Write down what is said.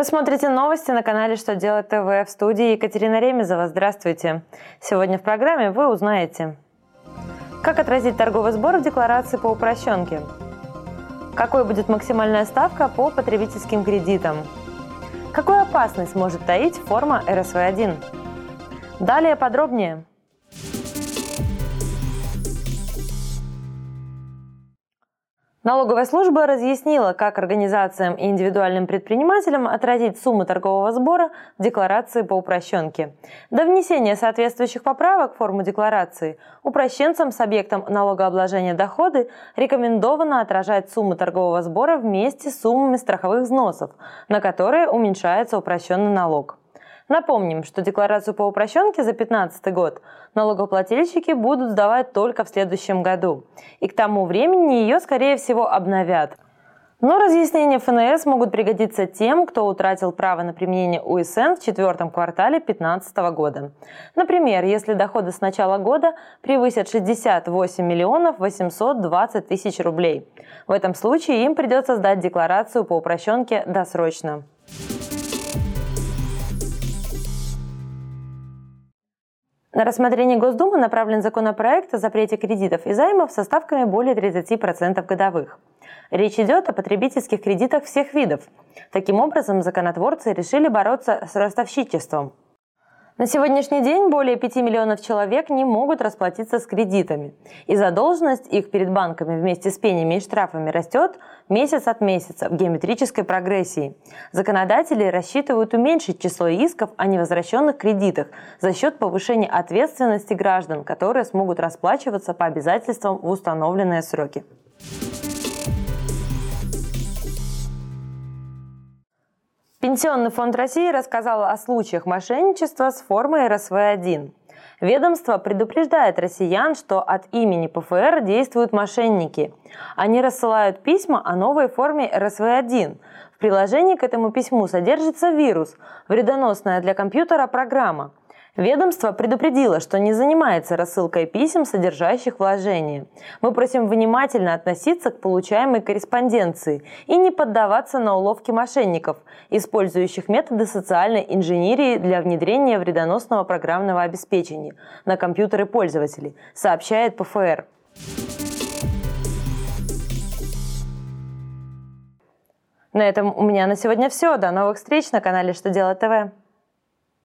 Вы смотрите новости на канале «Что делать ТВ» в студии Екатерина Ремезова. Здравствуйте. Сегодня в программе вы узнаете, как отразить торговый сбор в декларации по упрощенке, какой будет максимальная ставка по потребительским кредитам, какую опасность может таить форма РСВ-1. Далее подробнее – Налоговая служба разъяснила, как организациям и индивидуальным предпринимателям отразить сумму торгового сбора в декларации по упрощенке. До внесения соответствующих поправок в форму декларации упрощенцам с объектом налогообложения доходы рекомендовано отражать сумму торгового сбора вместе с суммами страховых взносов, на которые уменьшается упрощенный налог. Напомним, что декларацию по упрощенке за 2015 год налогоплательщики будут сдавать только в следующем году. И к тому времени ее, скорее всего, обновят. Но разъяснения ФНС могут пригодиться тем, кто утратил право на применение УСН в четвертом квартале 2015 года. Например, если доходы с начала года превысят 68 миллионов 820 тысяч рублей. В этом случае им придется сдать декларацию по упрощенке досрочно. На рассмотрение Госдумы направлен законопроект о запрете кредитов и займов со ставками более 30% годовых. Речь идет о потребительских кредитах всех видов. Таким образом, законотворцы решили бороться с ростовщичеством. На сегодняшний день более 5 миллионов человек не могут расплатиться с кредитами. И задолженность их перед банками вместе с пенями и штрафами растет месяц от месяца в геометрической прогрессии. Законодатели рассчитывают уменьшить число исков о невозвращенных кредитах за счет повышения ответственности граждан, которые смогут расплачиваться по обязательствам в установленные сроки. Пенсионный фонд России рассказал о случаях мошенничества с формой РСВ-1. Ведомство предупреждает россиян, что от имени ПФР действуют мошенники. Они рассылают письма о новой форме РСВ-1. В приложении к этому письму содержится вирус, вредоносная для компьютера программа – Ведомство предупредило, что не занимается рассылкой писем, содержащих вложения. Мы просим внимательно относиться к получаемой корреспонденции и не поддаваться на уловки мошенников, использующих методы социальной инженерии для внедрения вредоносного программного обеспечения на компьютеры пользователей, сообщает ПФР. На этом у меня на сегодня все. До новых встреч на канале «Что делать ТВ».